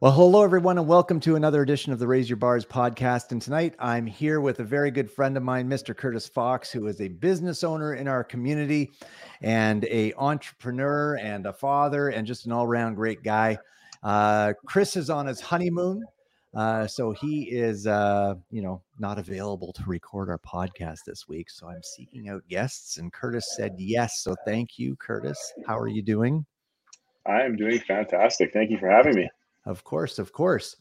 Well, hello, everyone, and welcome to another edition of the Raise Your Bars podcast. And tonight I'm here with a very good friend of mine, Mr. Kurtis Fox, who is a business owner in our community and a entrepreneur and a father and just an all-around great guy. Uh, Chris is on his honeymoon. Uh, so he is, uh, you know, not available to record our podcast this week. So I'm seeking out guests, and Kurtis said yes. So thank you, Kurtis. How are you doing? I am doing fantastic. Thank you for having me. Of course, of course.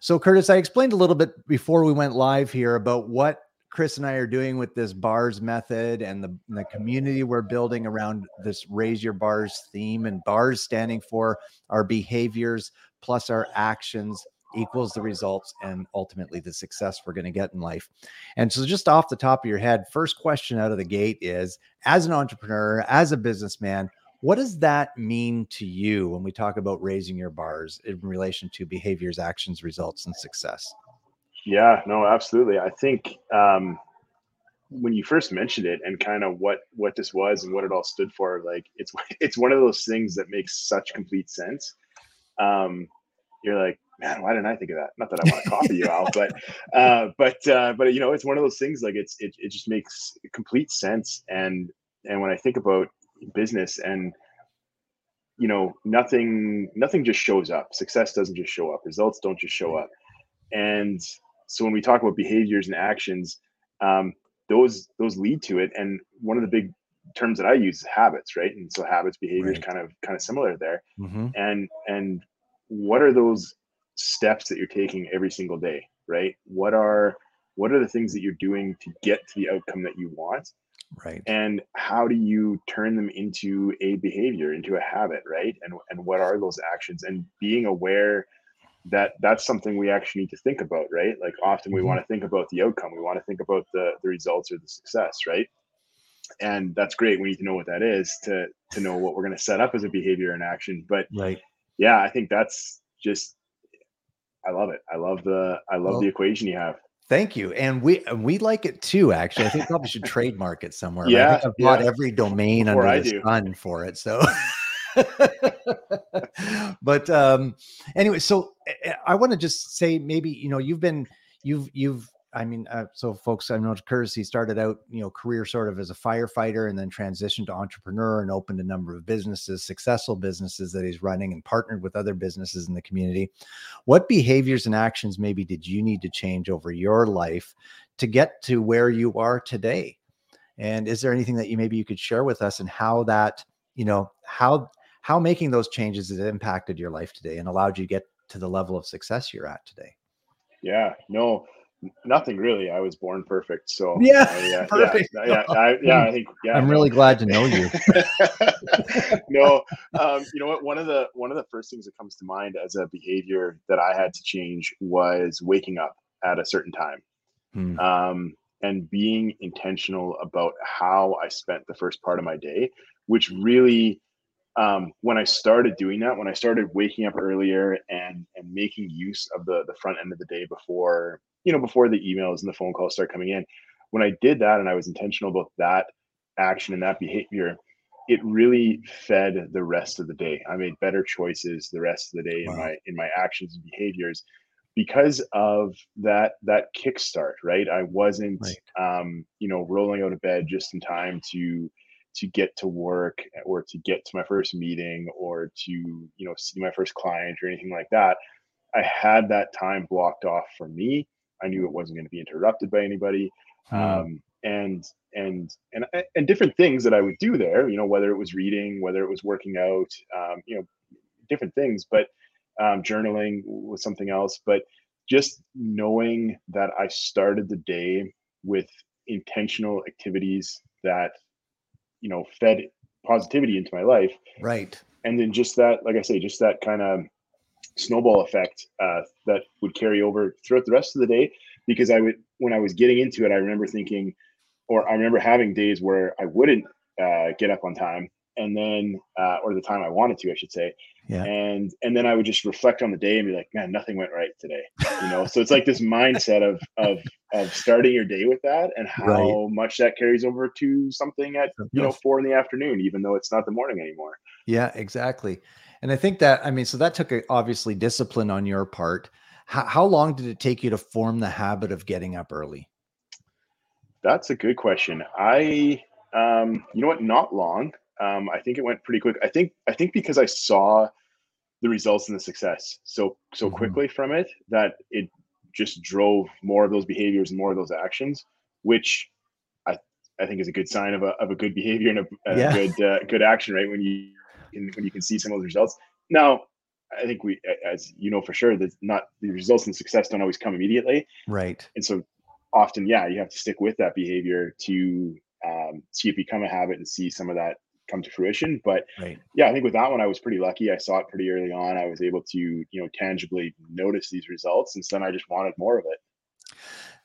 So, Kurtis, I explained a little bit before we went live here about what Chris and I are doing with this bars method and the, the community we're building around this raise your bars theme and bars standing for our behaviors plus our actions equals the results and ultimately the success we're going to get in life. And so, just off the top of your head, first question out of the gate is as an entrepreneur, as a businessman, what does that mean to you when we talk about raising your bars in relation to behaviors, actions, results, and success? Yeah, no, absolutely. I think um, when you first mentioned it and kind of what what this was and what it all stood for, like it's it's one of those things that makes such complete sense. Um, you're like, man, why didn't I think of that? Not that I want to copy you out, but uh, but uh, but you know, it's one of those things. Like it's it, it just makes complete sense. And and when I think about business and you know nothing nothing just shows up. Success doesn't just show up. Results don't just show up. And so when we talk about behaviors and actions um, those those lead to it. And one of the big terms that i use is habits right? And so habits behaviors right. kind of kind of similar there. Mm-hmm. and and what are those steps that you're taking every single day right? What are what are the things that you're doing to get to the outcome that you want right. And how do you turn them into a behavior into a habit right? And and what are those actions? And being aware that that's something we actually need to think about right? Like often we mm-hmm. want to think about the outcome. We want to think about the the results or the success right? And that's great. We need to know what that is to to know what we're going to set up as a behavior and action. But right. yeah i think that's just i love it. I love the i love well, the equation you have Thank you, and we we like it too. Actually, I think probably should trademark it somewhere. Yeah, I think I've bought yeah. every domain Before under I the do. sun for it. So, but um, anyway, so eh, eh, I want to just say maybe you know you've been you've you've I mean, uh, so folks, I know Kurtis, he started out, you know, career sort of as a firefighter and then transitioned to entrepreneur and opened a number of businesses, successful businesses that he's running and partnered with other businesses in the community. What behaviors and actions maybe did you need to change over your life to get to where you are today? And is there anything that you maybe you could share with us and how that, you know, how how making those changes has impacted your life today and allowed you to get to the level of success you're at today? Yeah, no, Nothing really. I was born perfect. So yeah, uh, perfect. Yeah, yeah, I, yeah. I think yeah. I'm really glad to know you. no, um, you know what? One of the one of the first things that comes to mind as a behavior that I had to change was waking up at a certain time, hmm. um, and being intentional about how I spent the first part of my day, which really um, when I started doing that, when I started waking up earlier and and making use of the the front end of the day before you know, before the emails and the phone calls start coming in. When I did that and I was intentional about that action and that behavior, it really fed the rest of the day. I made better choices the rest of the day wow. in my in my actions and behaviors because of that that kickstart, right? I wasn't right. um, you know, rolling out of bed just in time to to get to work or to get to my first meeting or to, you know, see my first client or anything like that. I had that time blocked off for me I knew it wasn't going to be interrupted by anybody. Hmm. Um, and and and and different things that I would do there, you know, whether it was reading, whether it was working out, um, you know, different things, but um, journaling was something else. But just knowing that I started the day with intentional activities that, you know, fed positivity into my life. Right. And then just that, like I say, just that kind of snowball effect uh, that would carry over throughout the rest of the day because I would when I was getting into it, I remember thinking, or I remember having days where I wouldn't uh, get up on time, and then uh, or the time I wanted to, I should say, yeah. and and then I would just reflect on the day and be like, man, nothing went right today, you know. so it's like this mindset of of of starting your day with that and how right. much that carries over to something at you know four in the afternoon, even though it's not the morning anymore. Yeah, exactly. And I think that, I mean, so that took a, obviously discipline on your part. How, how long did it take you to form the habit of getting up early? That's a good question. I, um, you know what, not long. Um, I think it went pretty quick. I think, I think because I saw the results and the success so, so mm-hmm. quickly from it that it just drove more of those behaviors and more of those actions, which I, I think is a good sign of a, of a good behavior and a, a yeah. good, uh, good action, right? When you, can, when you can see some of those results. Now, I think we, as you know for sure, that not the results and success don't always come immediately. Right. And so often, yeah, you have to stick with that behavior to um, see it become a habit and see some of that come to fruition. But right. yeah, I think with that one, I was pretty lucky. I saw it pretty early on. I was able to, you know, tangibly notice these results, and so then I just wanted more of it.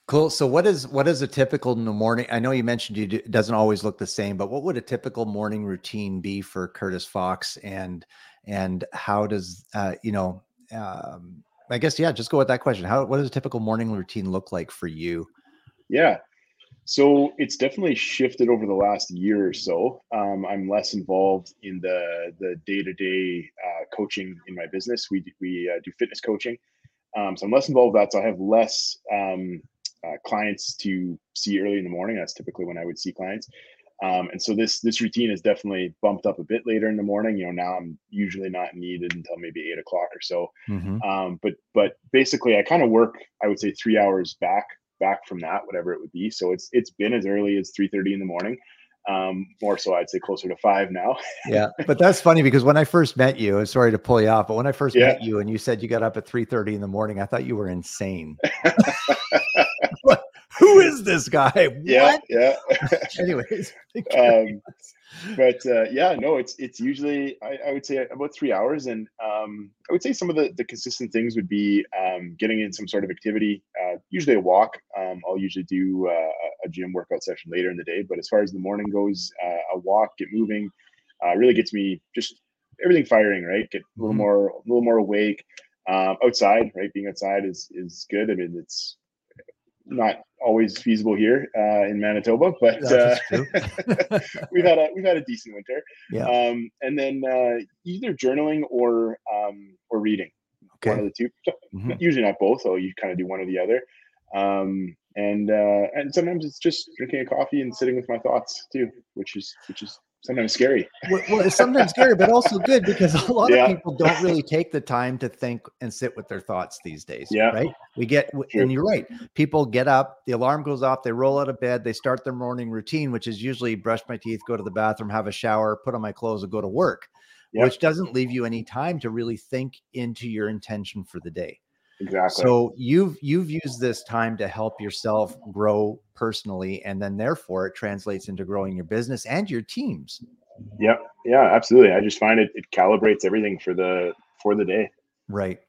Cool. So what is what is a typical morning? I know you mentioned you do, it doesn't always look the same, but what would a typical morning routine be for Kurtis Fox and and how does uh, you know um, I guess yeah, just go with that question. How what does a typical morning routine look like for you? Yeah. So it's definitely shifted over the last year or so. Um, I'm less involved in the the day to day coaching in my business. We we uh, do fitness coaching, um, so I'm less involved with that. So I have less um, uh, clients to see early in the morning. That's typically when I would see clients. Um, and so this this routine is definitely bumped up a bit later in the morning. You know, now I'm usually not needed until maybe eight o'clock or so. Mm-hmm. Um, but but basically, I kind of work. I would say three hours back back from that, whatever it would be. So it's it's been as early as three thirty in the morning. Um, more so, I'd say closer to five now. yeah, but that's funny because when I first met you, sorry to pull you off, but when I first yeah. met you and you said you got up at three thirty in the morning, I thought you were insane. who is this guy? Yeah, yeah. Anyways, um, but uh, yeah, no, it's it's usually I, I, would say about three hours, and um, I would say some of the the consistent things would be um, getting in some sort of activity. Uh, usually a walk. Um, I'll usually do uh, a gym workout session later in the day, but as far as the morning goes, uh, a walk, get moving, uh, really gets me just everything firing. Right, get a little mm-hmm. more a little more awake. Um, outside, right? Being outside is is good. I mean, it's not always feasible here uh, in Manitoba, but uh, we've had a we've had a decent winter. Yeah. Um, and then uh, either journaling or um, or reading. Okay. One of the 2 mm-hmm. Usually not both, so you kind of do one or the other. Um, and uh, and sometimes it's just drinking a coffee and sitting with my thoughts too, which is which is sometimes scary. well, well, it's sometimes scary, but also good because a lot yeah. of people don't really take the time to think and sit with their thoughts these days. Yeah. Right. We get, True. and you're right. People get up, the alarm goes off, they roll out of bed, they start their morning routine, which is usually brush my teeth, go to the bathroom, have a shower, put on my clothes, and go to work, yep. which doesn't leave you any time to really think into your intention for the day. Exactly. So you've you've used this time to help yourself grow personally, and then therefore it translates into growing your business and your teams. Yep. Yeah, absolutely. I just find it it calibrates everything for the for the day. Right.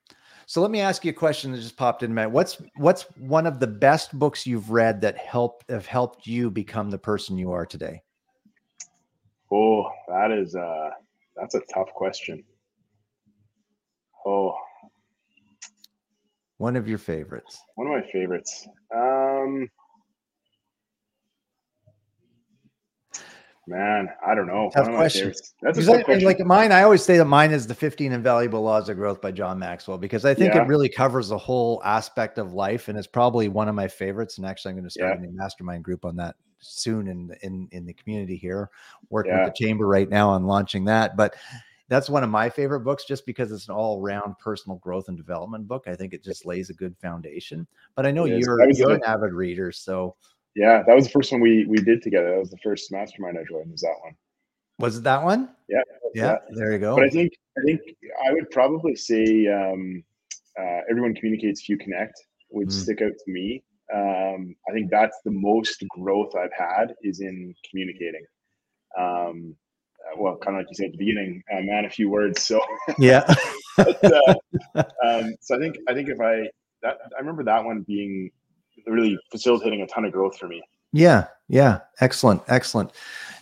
So let me ask you a question that just popped in my what's what's one of the best books you've read that helped have helped you become the person you are today? Oh, that is uh that's a tough question. Oh, one of your favorites. One of my favorites. Um, man, I don't know. Tough question. That's a tough question. Like mine, I always say that mine is the 15 Invaluable Laws of Growth by John Maxwell because I think yeah. it really covers the whole aspect of life and it's probably one of my favorites. And actually, I'm going to start yeah. a mastermind group on that soon in in in the community here. Working yeah. with the chamber right now on launching that, but that's one of my favorite books just because it's an all-around personal growth and development book. I think it just lays a good foundation. But I know you're you're an avid reader, so yeah, that was the first one we we did together. That was the first mastermind I joined. Was that one? Was it that one? Yeah, yeah. That. There you go. But I think I think I would probably say um, uh, everyone communicates, few connect would mm. stick out to me. Um, I think that's the most growth I've had is in communicating. Um, well, kind of like you said at the beginning, uh, man, a few words. So yeah. but, uh, um, so I think I think if I that I remember that one being really facilitating a ton of growth for me. Yeah, yeah, excellent, excellent.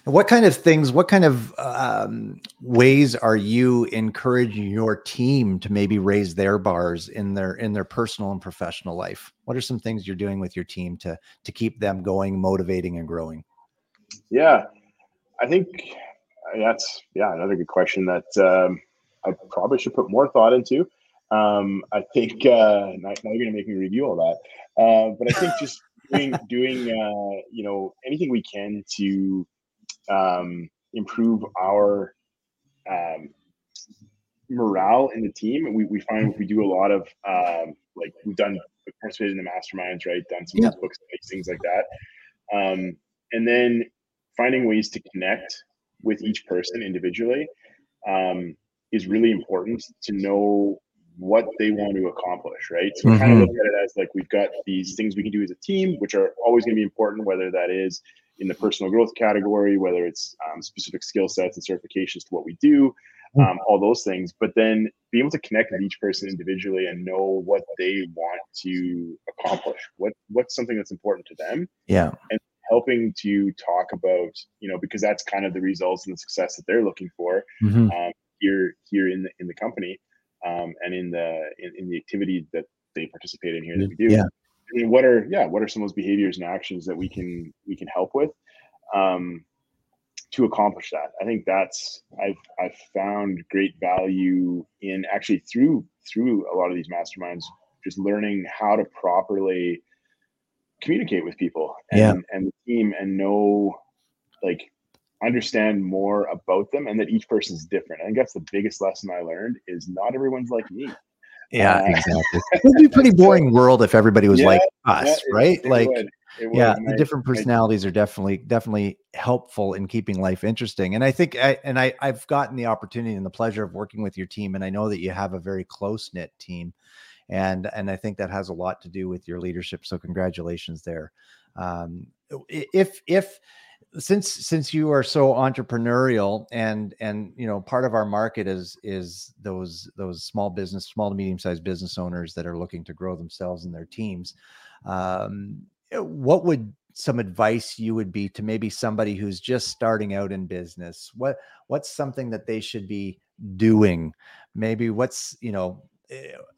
What kind of things? What kind of um, ways are you encouraging your team to maybe raise their bars in their in their personal and professional life? What are some things you're doing with your team to to keep them going, motivating, and growing? Yeah, I think that's yeah another good question that um, I probably should put more thought into. Um, I think uh, now, now you're going to make me review all that, uh, but I think just doing doing uh, you know anything we can to um, improve our um, morale in the team. We, we find we do a lot of um, like we've done participated in the masterminds, right? Done some yeah. books, things like that. Um, and then finding ways to connect with each person individually um, is really important to know what they want to accomplish, right? So mm-hmm. kind of look at it as like we've got these things we can do as a team, which are always going to be important, whether that is in the personal growth category, whether it's um, specific skill sets and certifications to what we do, mm. um, all those things. But then be able to connect with each person individually and know what they want to accomplish. What what's something that's important to them? Yeah, and helping to talk about you know because that's kind of the results and the success that they're looking for mm-hmm. um, here here in the in the company um, and in the in, in the activity that they participate in here that we do. Yeah. I mean, what are yeah, what are some of those behaviors and actions that we can we can help with um, to accomplish that? I think that's I've I've found great value in actually through through a lot of these masterminds, just learning how to properly communicate with people and, yeah. and the team and know like understand more about them and that each person's different. I think that's the biggest lesson I learned is not everyone's like me. Yeah, uh, exactly. It'd be a pretty boring world if everybody was yeah, like us, yeah, right? It, like would. Would. yeah, the different personalities my, are definitely definitely helpful in keeping life interesting. And I think I and I I've gotten the opportunity and the pleasure of working with your team and I know that you have a very close-knit team. And and I think that has a lot to do with your leadership. So congratulations there. Um, if if since since you are so entrepreneurial and and you know part of our market is is those those small business small to medium sized business owners that are looking to grow themselves and their teams um, eh, what would some advice you would be to maybe somebody who's just starting out in business what what's something that they should be doing maybe what's you know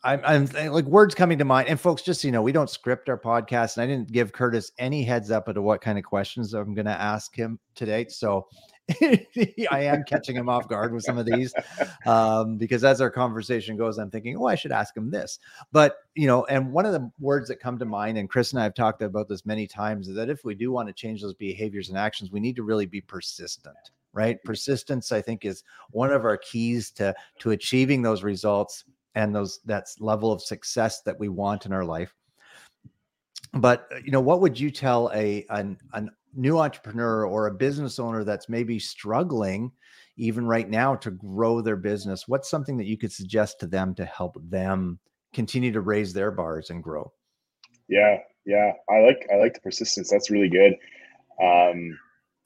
I'm, I'm eh, like words coming to mind. And folks, just you know, we don't script our podcast, and I didn't give Kurtis any heads up into what kind of questions I'm going to ask him today. So I am catching him off guard with some of these um, because as our conversation goes, I'm thinking, oh, I should ask him this. But you know, and one of the words that come to mind, and Chris and I have talked about this many times, is that if we do want to change those behaviors and actions, we need to really be persistent right persistence i think is one of our keys to to achieving those results and those that's level of success that we want in our life. But uh, you know what would you tell a an, a new entrepreneur or a business owner that's maybe struggling even right now to grow their business? What's something that you could suggest to them to help them continue to raise their bars and grow? Yeah yeah i like i like the persistence that's really good. Um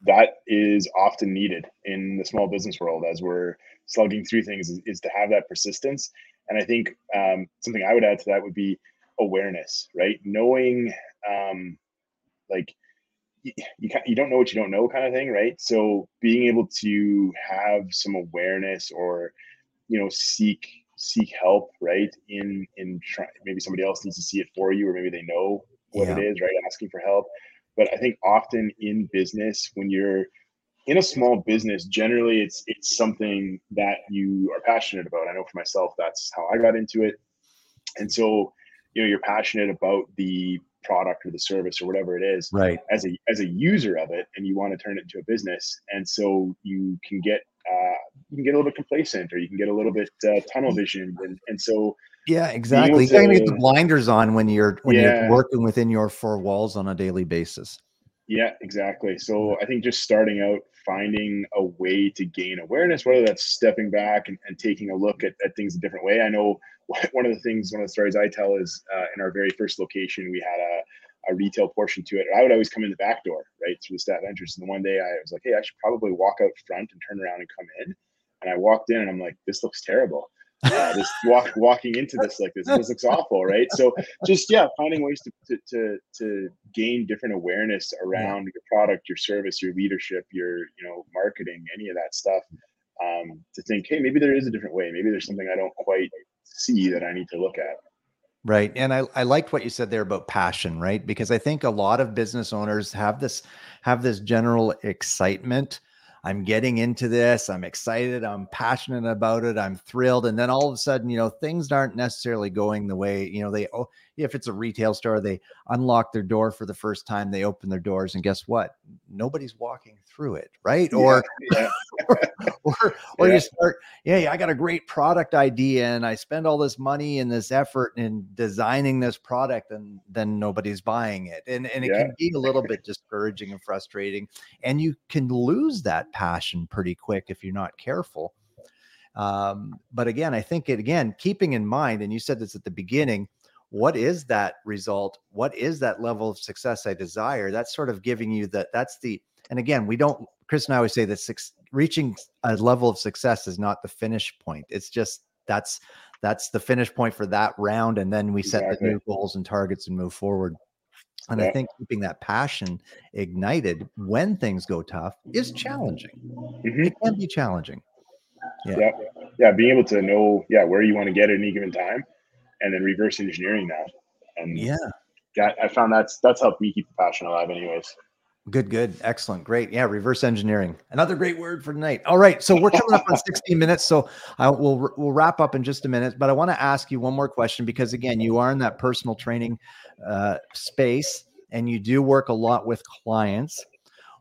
that is often needed in the small business world as we're slugging through things is, is to have that persistence and I think um, something I would add to that would be awareness, right? Knowing, um, like, you, you, you don't know what you don't know kind of thing, right? So being able to have some awareness or, you know, seek seek help, right? In in try, maybe somebody else needs to see it for you, or maybe they know what yeah. it is, right? Asking for help. But I think often in business, when you're in a small business generally it's it's something that you are passionate about. I know for myself that's how i got into it. And so you know you're passionate about the product or the service or whatever it is right. as a as a user of it and you want to turn it into a business. And so you can get uh, you can get a little bit complacent or you can get a little bit uh, tunnel vision and, and so yeah exactly. you gotta get the blinders on when you're when yeah. you're working within your four walls on a daily basis yeah exactly so i think just starting out finding a way to gain awareness, whether that's stepping back and, and taking a look at, at, things a different way. I know one of the things, one of the stories I tell is uh, in our very first location, we had a, a retail portion to it. I would always come in the back door, right, through the staff entrance. And one day I was like, hey, I should probably walk out front and turn around and come in. And I walked in and I'm like, this looks terrible uh, this walk walking into this like this this looks awful right so just yeah finding ways to to to, to gain different awareness around yeah. your product your service your leadership your you know marketing any of that stuff um, to think hey maybe there is a different way maybe there's something i don't quite see that i need to look at Right. And I, I liked what you said there about passion, right? Because I think a lot of business owners have this have this general excitement I'm getting into this. I'm excited. I'm passionate about it. I'm thrilled. And then all of a sudden, you know, things aren't necessarily going the way, you know, they, oh, if it's a retail store, they unlock their door for the first time, they open their doors, and guess what? Nobody's walking through it, right? Yeah, or, yeah. or, or, or yeah. you start, yeah, I got a great product idea and I spend all this money and this effort in designing this product, and then nobody's buying it. And, and it can be a little bit discouraging and frustrating. And you can lose that passion pretty quick if you're not careful. Um, but again, I think it again, keeping in mind, and you said this at the beginning, what is that result what is that level of success i desire that's sort of giving you that that's the and again we don't chris and i always say that six, reaching a level of success is not the finish point it's just that's that's the finish point for that round and then we exactly. set the new goals and targets and move forward and yeah. i think keeping that passion ignited when things go tough is challenging mm-hmm. it can be challenging yeah. yeah yeah being able to know yeah where you want to get at any given time and then reverse engineering that. And yeah, got, I found that's that's helped me keep the passion alive, anyways. Good, good, excellent, great. Yeah, reverse engineering, another great word for tonight. All right, so we're coming up on 16 minutes, so I will we'll wrap up in just a minute. But I want to ask you one more question because again, you are in that personal training uh, space, and you do work a lot with clients.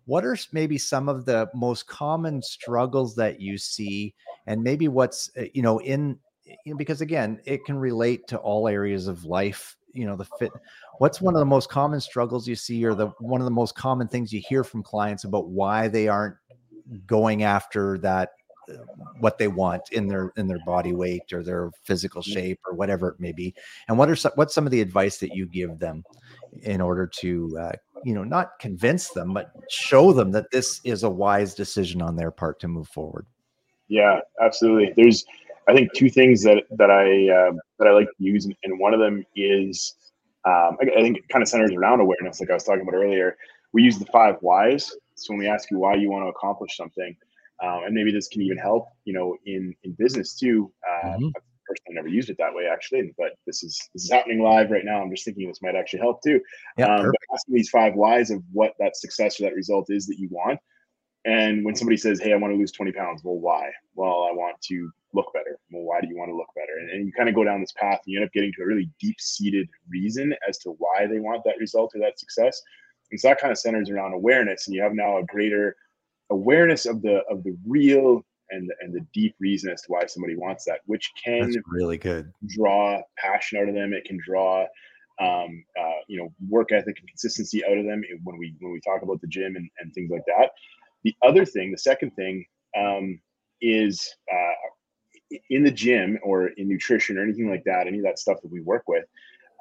What are maybe some of the most common struggles that you see, and maybe what's uh, you know in you know, because again, it can relate to all areas of life. You know, the fit. What's one of the most common struggles you see, or the one of the most common things you hear from clients about why they aren't going after that uh, what they want in their in their body weight or their physical shape or whatever it may be? And what are some, what's some of the advice that you give them in order to uh, you know not convince them but show them that this is a wise decision on their part to move forward? Yeah absolutely. There's I think two things that that I uh, that I like to use, and, and one of them is um, I, I, think it kind of centers around awareness, like I was talking about earlier. We use the five whys. So when we ask you why you want to accomplish something, um, and maybe this can even help, you know, in in business too. Uh, mm-hmm. I've personally never used it that way actually, but this is this is happening live right now. I'm just thinking this might actually help too. Yeah, um, asking these five whys of what that success or that result is that you want. And when somebody says, "Hey, I want to lose 20 pounds," well, why? Well, I want to look better. Well, why do you want to look better? And, and you kind of go down this path and you end up getting to a really deep seated reason as to why they want that result or that success. And so that kind of centers around awareness. And you have now a greater awareness of the of the real and the, and the deep reason as to why somebody wants that, which can That's really good draw passion out of them. It can draw um, uh, you know work ethic and consistency out of them when we when we talk about the gym and, and things like that. The other thing, the second thing, um, is uh, in the gym or in nutrition or anything like that, any of that stuff that we work with,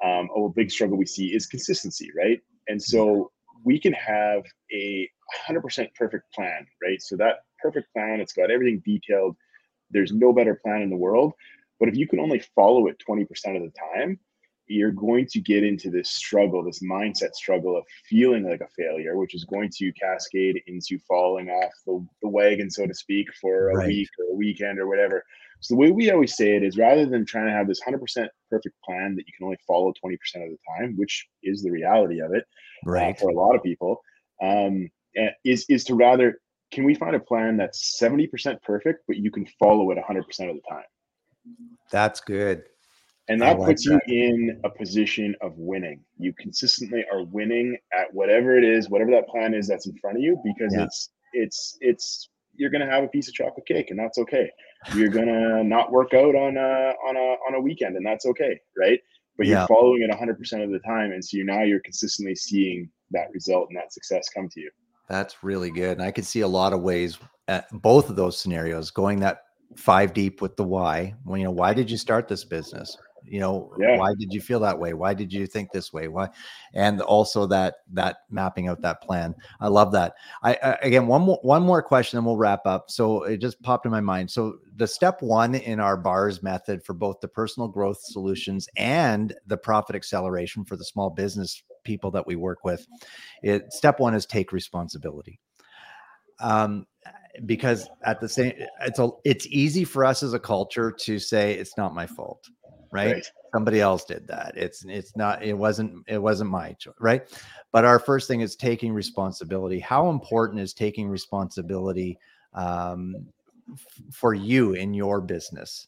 um, a big struggle we see is consistency, right? And so we can have a 100% perfect plan, right? So that perfect plan, it's got everything detailed. There's no better plan in the world. But if you can only follow it 20% of the time, you're going to get into this struggle, this mindset struggle of feeling like a failure, which is going to cascade into falling off the, the wagon, so to speak, for a right. week or a weekend or whatever. So the way we always say it is rather than trying to have this 100% perfect plan that you can only follow 20% of the time, which is the reality of it uh, right. Uh, for a lot of people, um, eh, is, is to rather, can we find a plan that's 70% perfect, but you can follow it 100% of the time? That's good. And that like puts that. you in a position of winning. You consistently are winning at whatever it is, whatever that plan is that's in front of you, because yeah. it's it's it's you're gonna have a piece of chocolate cake, and that's okay. You're gonna not work out on a on a on a weekend, and that's okay, right? But you're following it 100 percent of the time, and so you now you're consistently seeing that result and that success come to you. That's really good, and I can see a lot of ways at both of those scenarios going that five deep with the why. Well, you know, why did you start this business? You know yeah. why did you feel that way? Why did you think this way? Why? And also that that mapping out that plan. I love that. I, I again one more one more question and we'll wrap up. So it just popped in my mind. So the step one in our bars method for both the personal growth solutions and the profit acceleration for the small business people that we work with it step one is take responsibility. Um because at the same it's a it's easy for us as a culture to say it's not my fault right? right? Somebody else did that. It's it's not it wasn't it wasn't my choice, right? But our first thing is taking responsibility. How important is taking responsibility um, f- for you in your business?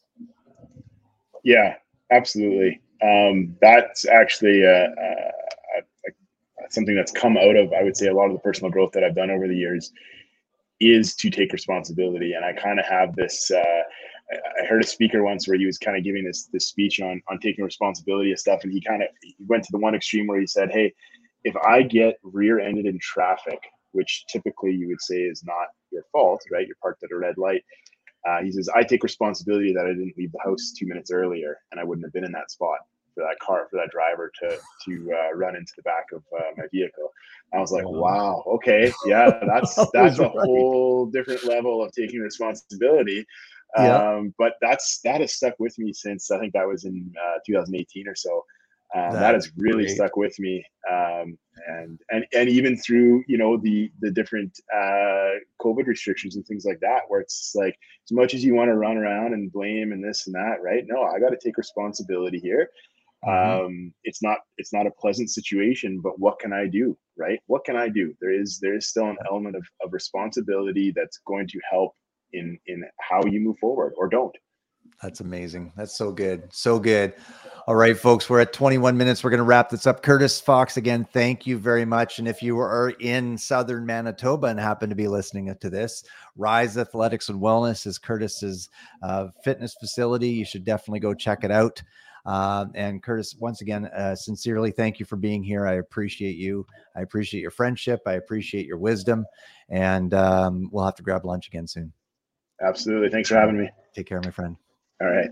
Yeah, absolutely. Um, that's actually uh, uh, something that's come out of, I would say, a lot of the personal growth that I've done over the years is to take responsibility. And I kind of have this. Uh, I heard a speaker once where he was kind of giving this this speech on on taking responsibility of stuff, and he kind of he went to the one extreme where he said, "Hey, if I get rear-ended in traffic, which typically you would say is not your fault, right? You're parked at a red light." Uh, he says, "I take responsibility that I didn't leave the house two minutes earlier, and I wouldn't have been in that spot." for that car for that driver to to uh, run into the back of uh, my vehicle. I was like, wow, okay, yeah, that's that's a whole different level of taking responsibility. Yeah. Um, but that's that has stuck with me since I think that was in uh, 2018 or so. Um, that has really great. stuck with me, um, and and and even through you know the the different uh, COVID restrictions and things like that, where it's like as much as you want to run around and blame and this and that, right? No, I got to take responsibility here, Mm-hmm. Um, it's not it's not a pleasant situation, but what can I do? Right? What can I do? There is there is still an element of, of responsibility that's going to help in in how you move forward or don't. That's amazing. That's so good. So good. All right, folks, we're at 21 minutes. We're going to wrap this up. Kurtis Fox, again, thank you very much. And if you are in southern Manitoba and happen to be listening to this, Rise Athletics and Wellness is Kurtis's uh, fitness facility. You should definitely go check it out. Uh, and Kurtis, once again, uh, sincerely thank you for being here. I appreciate you. I appreciate your friendship. I appreciate your wisdom. And um, we'll have to grab lunch again soon. Absolutely. Thanks for having me. Take care, my friend. All right.